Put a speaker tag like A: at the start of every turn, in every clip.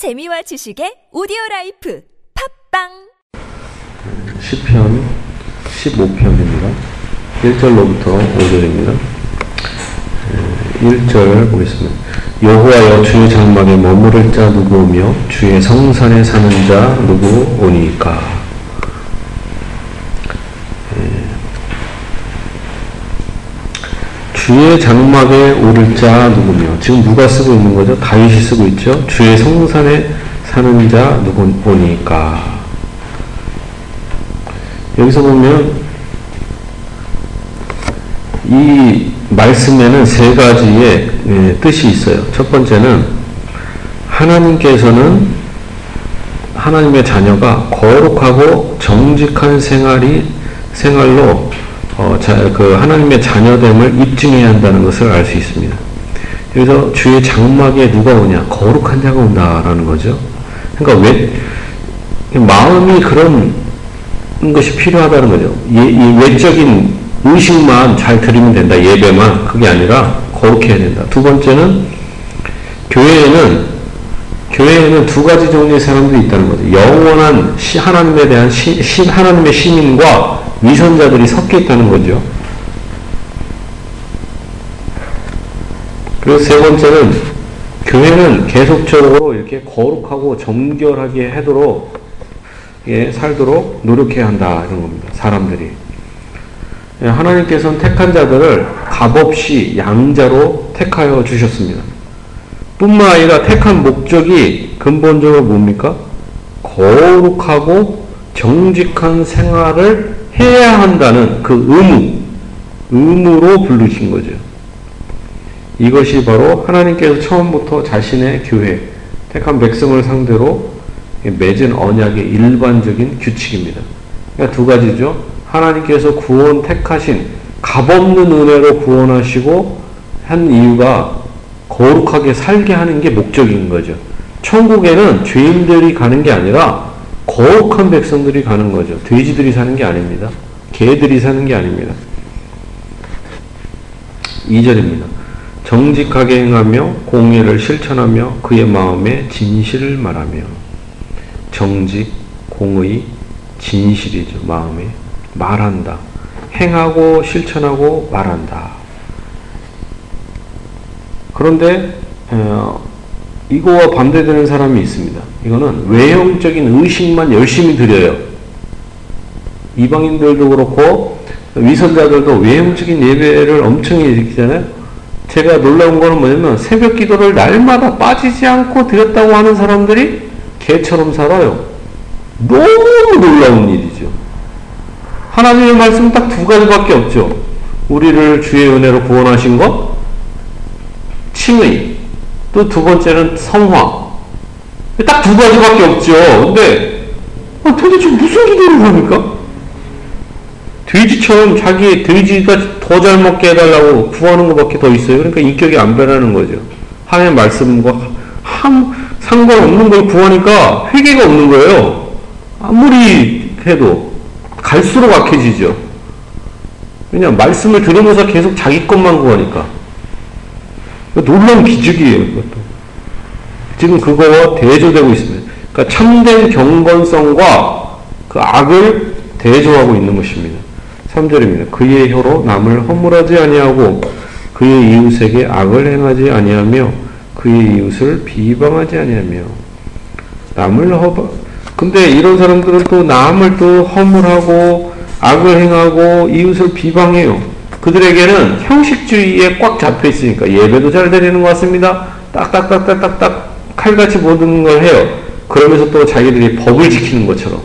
A: 재미와 지식의 오디오 라이프 팟빵
B: 시편 15편입니다. 1절로부터 5절입니다. 1절 보겠습니다. 여호와여 주의 장막에 머무를 자 누구오며 주의 성산에 사는 자 누구오니까 예. 주의 장막에 오를 자 누구며 지금 누가 쓰고 있는 거죠? 다윗이 쓰고 있죠. 주의 성산에 사는 자 누구오니까 여기서 보면 이 말씀에는 세 가지의 예, 뜻이 있어요. 첫 번째는 하나님께서는 하나님의 자녀가 거룩하고 정직한 생활이 생활로 어, 자, 그 하나님의 자녀됨을 입증해야 한다는 것을 알 수 있습니다. 그래서 주의 장막에 누가 오냐? 거룩한 자가 온다라는 거죠. 그러니까 왜 마음이 그런 것이 필요하다는 거죠. 예, 이 외적인 의식만 잘 드리면 된다. 예배만. 그게 아니라 거룩해야 된다. 두 번째는 교회에는 교회에는 두 가지 종류의 사람들이 있다는 거죠. 영원한 시, 하나님에 대한 시, 시, 하나님의 시민과 위선자들이 섞여 있다는 거죠. 그리고 세 번째는 교회는 계속적으로 이렇게 거룩하고 정결하게 하도록 예, 살도록 노력해야 한다 이런 겁니다. 사람들이 예, 하나님께서는 택한 자들을 값없이 양자로 택하여 주셨습니다. 뿐만 아니라 택한 목적이 근본적으로 뭡니까? 거룩하고 정직한 생활을 해야 한다는 그 의무, 의무로 부르신 거죠. 이것이 바로 하나님께서 처음부터 자신의 교회, 택한 백성을 상대로 맺은 언약의 일반적인 규칙입니다. 그러니까 두 가지죠. 하나님께서 구원 택하신 값없는 은혜로 구원하시고 한 이유가 거룩하게 살게 하는 게 목적인 거죠. 천국에는 죄인들이 가는 게 아니라 거룩한 백성들이 가는 거죠. 돼지들이 사는 게 아닙니다. 개들이 사는 게 아닙니다. 2절입니다. 정직하게 행하며 공의를 실천하며 그의 마음에 진실을 말하며 정직, 공의, 진실이죠. 마음에 말한다. 행하고 실천하고 말한다. 그런데 어, 이거와 반대되는 사람이 있습니다. 이거는 외형적인 의식만 열심히 드려요. 이방인들도 그렇고 위선자들도 외형적인 예배를 엄청 일으키잖아요. 제가 놀라운 거는 뭐냐면 새벽 기도를 날마다 빠지지 않고 드렸다고 하는 사람들이 개처럼 살아요. 너무 놀라운 일이죠. 하나님의 말씀은 딱두 가지밖에 없죠. 우리를 주의 은혜로 구원하신 것, 칭의, 또 두 번째는 성화. 딱두 가지밖에 없죠. 근데 아, 도대체 무슨 기도를 합니까? 돼지처럼 자기 돼지가 더 잘 먹게 해달라고 구하는 것밖에 더 있어요. 그러니까 인격이 안 변하는 거죠. 하나님의 말씀과 한 상관없는 걸 구하니까 회개가 없는 거예요. 아무리 해도 갈수록 악해지죠. 왜냐 말씀을 들으면서 계속 자기 것만 구하니까. 놀라운 기적이에요. 이것도. 지금 그거와 대조되고 있습니다. 그러니까 참된 경건성과 그 악을 대조하고 있는 것입니다. 3절입니다. 그의 혀로 남을 허물하지 아니하고 그의 이웃에게 악을 행하지 아니하며 그의 이웃을 비방하지 아니하며 남을 허 근데 이런 사람들은 또 남을 또 허물하고 악을 행하고 이웃을 비방해요. 그들에게는 형식주의에 꽉 잡혀 있으니까 예배도 잘 드리는 것 같습니다. 딱딱딱딱딱딱 칼같이 모든 걸 해요. 그러면서 또 자기들이 법을 지키는 것처럼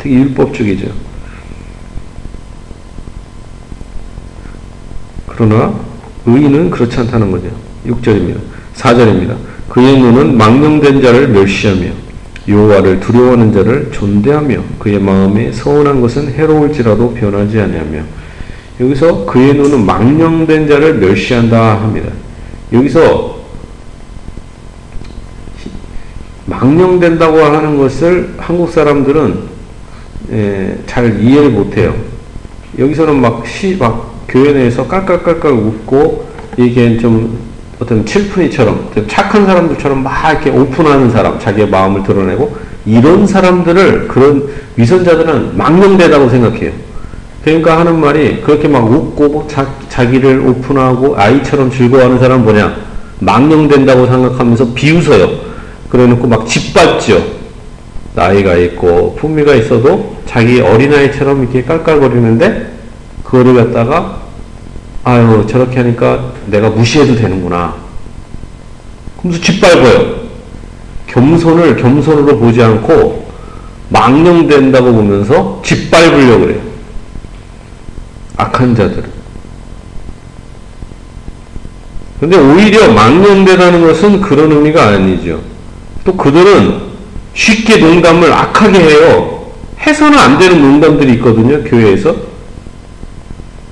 B: 되게 율법적이죠. 그러나 의인은 그렇지 않다는 거죠. 6절입니다. 4절입니다. 그의 눈은 망령된 자를 멸시하며 여호와를 두려워하는 자를 존대하며 그의 마음에 서운한 것은 해로울지라도 변하지 아니하며 여기서 그의 눈은 망령된 자를 멸시한다 합니다. 여기서 망령된다고 하는 것을 한국 사람들은 예, 잘 이해를 못해요. 여기서는 막 시, 막 교회 내에서 깔깔깔깔 웃고 이게 좀 어떤 칠푼이처럼 착한 사람들처럼 막 이렇게 오픈하는 사람, 자기의 마음을 드러내고 이런 사람들을 그런 위선자들은 망령되다고 생각해요. 그러니까 하는 말이 그렇게 막 웃고 자, 자기를 오픈하고 아이처럼 즐거워하는 사람은 뭐냐? 망령된다고 생각하면서 비웃어요. 그래 놓고 막 짓밟죠. 나이가 있고 품위가 있어도 자기 어린아이처럼 이렇게 깔깔거리는데 그거를 갖다가 아유 저렇게 하니까 내가 무시해도 되는구나. 그러면서 짓밟아요. 겸손을 겸손으로 보지 않고 망령된다고 보면서 짓밟으려고 그래요. 악한 자들은. 근데 오히려 망령되다는 것은 그런 의미가 아니죠. 또 그들은 쉽게 농담을 악하게 해요. 해서는 안 되는 농담들이 있거든요, 교회에서.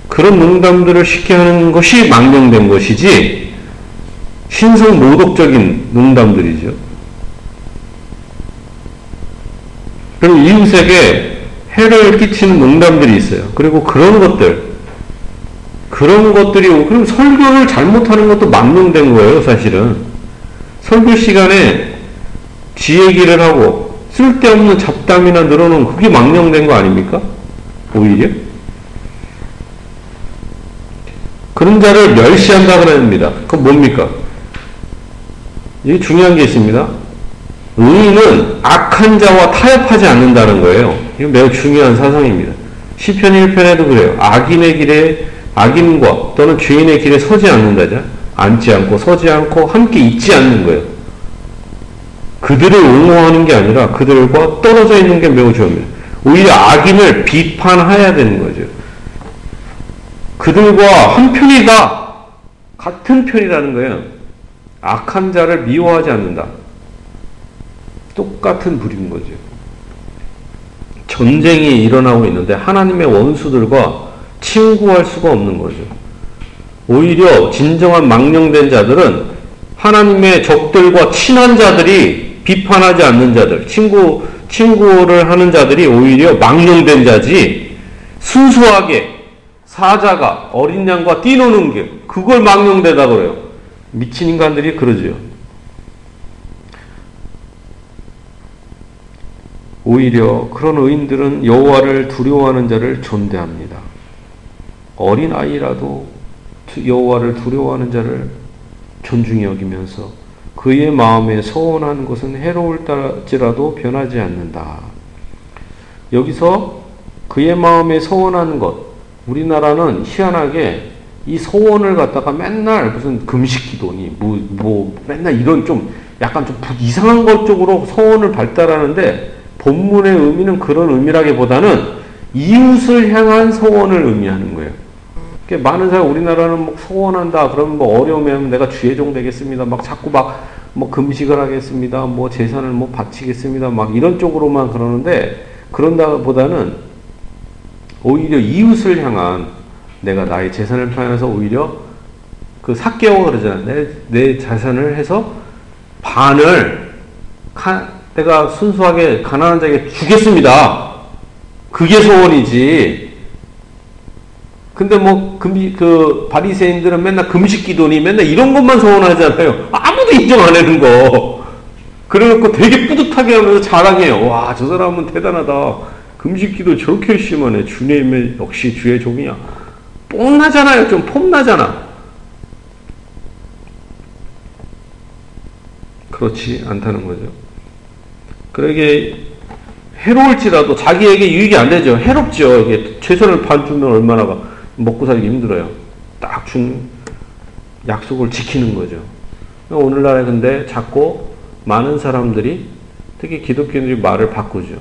B: 그런 농담들을 쉽게 하는 것이 망령된 것이지, 신성 모독적인 농담들이죠. 그리고 이웃에게 해를 끼치는 농담들이 있어요. 그리고 그런 것들, 그런 것들이, 그럼 설교를 잘못하는 것도 망령된 거예요, 사실은. 설교 시간에 지 얘기를 하고 쓸데없는 잡담이나 늘어놓은 그게 망령된 거 아닙니까? 오히려? 그런 자를 멸시한다 그럽니다. 그건 뭡니까? 이게 중요한 게 있습니다. 의인은 악한 자와 타협하지 않는다는 거예요. 이거 매우 중요한 사상입니다. 시편 1편에도 그래요. 악인의 길에 악인과 또는 죄인의 길에 서지 않는다자. 앉지 않고 서지 않고 함께 있지 않는 거예요. 그들을 옹호하는 게 아니라 그들과 떨어져 있는 게 매우 중요합니다. 오히려 악인을 비판해야 되는 거죠. 그들과 한 편이다. 같은 편이라는 거예요. 악한 자를 미워하지 않는다. 똑같은 불인 거죠. 전쟁이 일어나고 있는데 하나님의 원수들과 친구할 수가 없는 거죠. 오히려 진정한 망령된 자들은 하나님의 적들과 친한 자들이 비판하지 않는 자들, 친구, 친구를 하는 자들이 오히려 망령된 자지, 순수하게 사자가 어린 양과 뛰노는 게, 그걸 망령되다 그래요. 미친 인간들이 그러죠. 오히려 그런 의인들은 여호와를 두려워하는 자를 존대합니다. 어린 아이라도 여호와를 두려워하는 자를 존중히 여기면서 그의 마음에 서원한 것은 해로울지라도 변하지 않는다. 여기서 그의 마음에 서원하는 것, 우리나라는 희한하게 이 소원을 갖다가 맨날 무슨 금식 기도니 뭐, 뭐 맨날 이런 좀 약간 좀 이상한 것 쪽으로 소원을 발달하는데 본문의 의미는 그런 의미라기보다는 이웃을 향한 소원을 의미하는 거예요. 많은 사람 우리나라는 뭐 소원한다 그러면 뭐 어려우면 내가 주의종 되겠습니다. 막 자꾸 막 뭐 금식을 하겠습니다. 뭐 재산을 뭐 바치겠습니다. 막 이런 쪽으로만 그러는데 그런다보다는 오히려 이웃을 향한 내가 나의 재산을 표현해서 오히려 그 사개오 그러잖아. 내, 내 재산을 해서 반을 카, 내가 순수하게 가난한 자에게 주겠습니다. 그게 소원이지. 근데 뭐 금비 그 바리새인들은 맨날 금식 기도니 맨날 이런 것만 소원하잖아요. 아무도 인정 안 하는 거. 그래놓고 되게 뿌듯하게 하면서 자랑해요. 와, 저 사람은 대단하다. 금식 기도 저렇게 열심히 하네. 주님의 역시 주의 종이야. 뽐나잖아요. 좀 폼나잖아. 그렇지 않다는 거죠. 그러게 해로울지라도 자기에게 유익이 안 되죠. 해롭죠. 이게 최선을 봐주면 얼마나 먹고 살기 힘들어요. 딱 준 약속을 지키는 거죠. 오늘날에 근데 자꾸 많은 사람들이 특히 기독교인들이 말을 바꾸죠.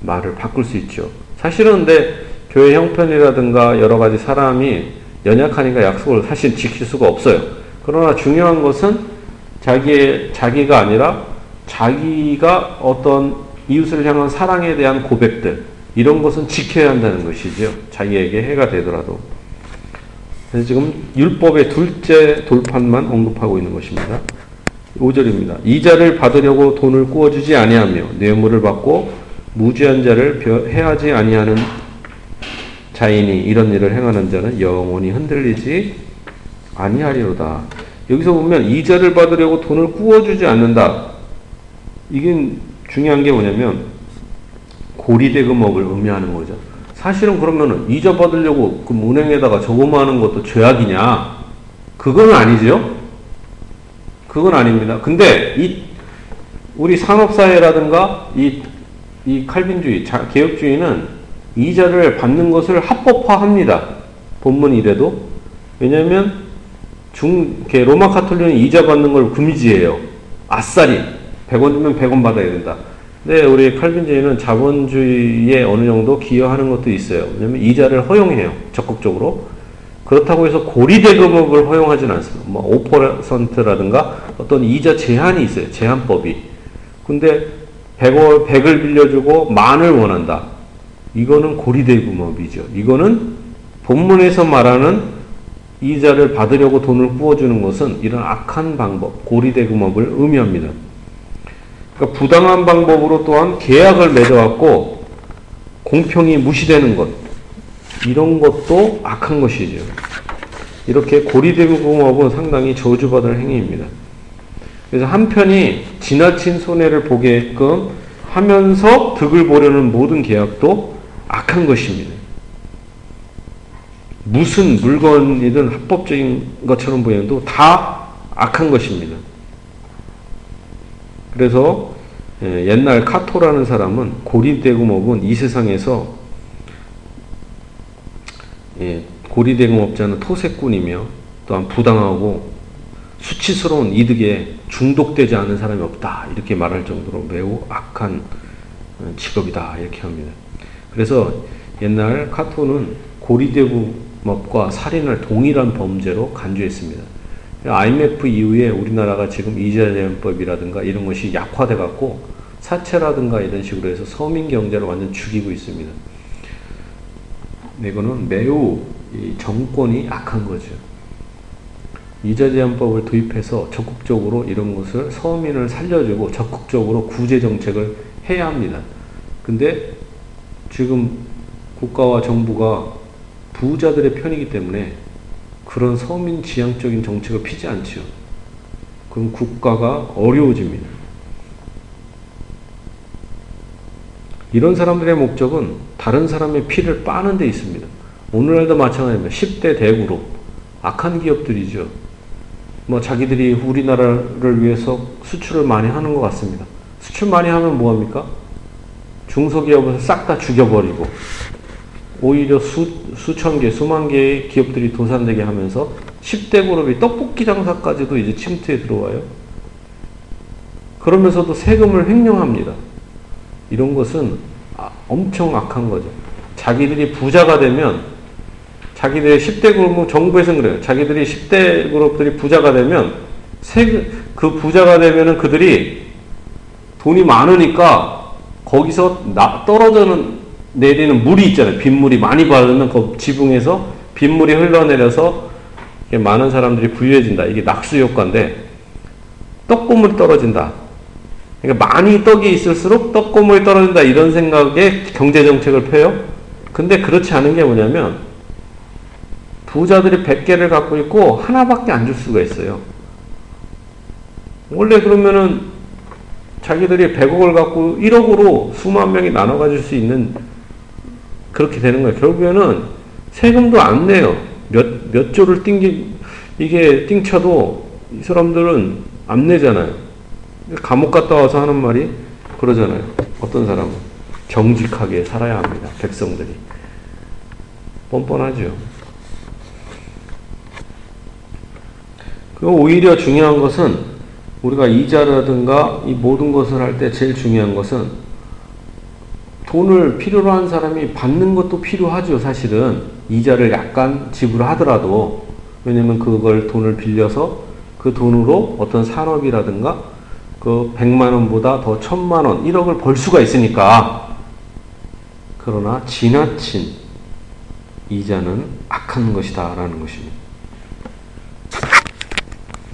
B: 말을 바꿀 수 있죠. 사실은 근데 교회 형편이라든가 여러 가지 사람이 연약하니까 약속을 사실 지킬 수가 없어요. 그러나 중요한 것은 자기의, 자기가 아니라 자기가 어떤 이웃을 향한 사랑에 대한 고백들, 이런 것은 지켜야 한다는 것이죠. 자기에게 해가 되더라도. 그래서 지금 율법의 둘째 돌판만 언급하고 있는 것입니다. 5절입니다. 이자를 받으려고 돈을 구워주지 아니하며 뇌물을 받고 무지한 자를 해하지 아니하는 자인이 이런 일을 행하는 자는 영원히 흔들리지 아니하리로다. 여기서 보면 이자를 받으려고 돈을 구워주지 않는다. 이게 중요한 게 뭐냐면 고리대금업을 의미하는 거죠. 사실은 그러면은 이자 받으려고 그 은행에다가 저금하는 것도 죄악이냐? 그건 아니죠. 그건 아닙니다. 근데 이 우리 산업사회라든가 이, 이 칼빈주의, 자, 개혁주의는 이자를 받는 것을 합법화합니다. 본문 이래도. 왜냐면 중, 로마 카톨릭은 이자 받는 걸 금지해요. 아싸리. 100원 주면 100원 받아야 된다. 근데 우리 칼빈주의는 자본주의에 어느 정도 기여하는 것도 있어요. 왜냐면 이자를 허용해요. 적극적으로. 그렇다고 해서 고리 대금업을 허용하지는 않습니다. 뭐 5%라든가 어떤 이자 제한이 있어요. 제한법이. 근데 100원, 100을 빌려주고 만을 원한다. 이거는 고리 대금업이죠. 이거는 본문에서 말하는 이자를 받으려고 돈을 구워주는 것은 이런 악한 방법, 고리대금업을 의미합니다. 그러니까 부당한 방법으로 또한 계약을 맺어갖고 공평이 무시되는 것, 이런 것도 악한 것이죠. 이렇게 고리대금업은 상당히 저주받을 행위입니다. 그래서 한편이 지나친 손해를 보게끔 하면서 득을 보려는 모든 계약도 악한 것입니다. 무슨 물건이든 합법적인 것처럼 보여도 다 악한 것입니다. 그래서 예, 옛날 카토라는 사람은 고리대금업은 이 세상에서 예, 고리대금업자는 토색꾼이며 또한 부당하고 수치스러운 이득에 중독되지 않은 사람이 없다 이렇게 말할 정도로 매우 악한 어, 직업이다 이렇게 합니다. 그래서 옛날 카토는 고리대금업과 살인을 동일한 범죄로 간주했습니다. IMF 이후에 우리나라가 지금 이자제한법이라든가 이런 것이 약화돼 갖고 사채라든가 이런 식으로 해서 서민 경제를 완전 죽이고 있습니다. 이거는 매우 정권이 악한 거죠. 이자제한법을 도입해서 적극적으로 이런 것을 서민을 살려주고 적극적으로 구제 정책을 해야 합니다. 근데 지금 국가와 정부가 부자들의 편이기 때문에 그런 서민 지향적인 정책을 피지 않죠. 그럼 국가가 어려워집니다. 이런 사람들의 목적은 다른 사람의 피를 빠는 데 있습니다. 오늘날도 마찬가지입니다. 10대 대그룹, 악한 기업들이죠. 뭐 자기들이 우리나라를 위해서 수출을 많이 하는 것 같습니다. 수출 많이 하면 뭐합니까? 중소기업을 싹다 죽여버리고 오히려 수, 수천 개, 수만 개의 기업들이 도산되게 하면서 10대 그룹이 떡볶이 장사까지도 이제 침투에 들어와요. 그러면서도 세금을 횡령합니다. 이런 것은 아, 엄청 악한 거죠. 자기들이 부자가 되면 자기들의 10대 그룹, 정부에서는 그래요. 자기들이 10대 그룹들이 부자가 되면 세, 그 부자가 되면은 그들이 돈이 많으니까 거기서 나, 떨어져는 내리는 물이 있잖아요. 빗물이 많이 받으면 그 지붕에서 빗물이 흘러내려서 많은 사람들이 부유해진다. 이게 낙수 효과인데 떡고물이 떨어진다. 그러니까 많이 떡이 있을수록 떡고물이 떨어진다. 이런 생각에 경제 정책을 펴요. 근데 그렇지 않은 게 뭐냐면 부자들이 100개를 갖고 있고 하나밖에 안 줄 수가 있어요. 원래 그러면은 자기들이 100억을 갖고 1억으로 수만 명이 나눠 가질 수 있는 그렇게 되는 거예요. 결국에는 세금도 안 내요. 몇, 몇 조를 띵기, 이게 띵쳐도 이 사람들은 안 내잖아요. 감옥 갔다 와서 하는 말이 그러잖아요. 어떤 사람은. 정직하게 살아야 합니다. 백성들이. 뻔뻔하죠. 오히려 중요한 것은 우리가 이자라든가 이 모든 것을 할 때 제일 중요한 것은 돈을 필요로 한 사람이 받는 것도 필요하죠, 사실은. 이자를 약간 지불하더라도. 왜냐면 그걸 돈을 빌려서 그 돈으로 어떤 산업이라든가 그 100만 원보다 더 1000만 원, 1억을 벌 수가 있으니까. 그러나 지나친 이자는 악한 것이다 라는 것입니다.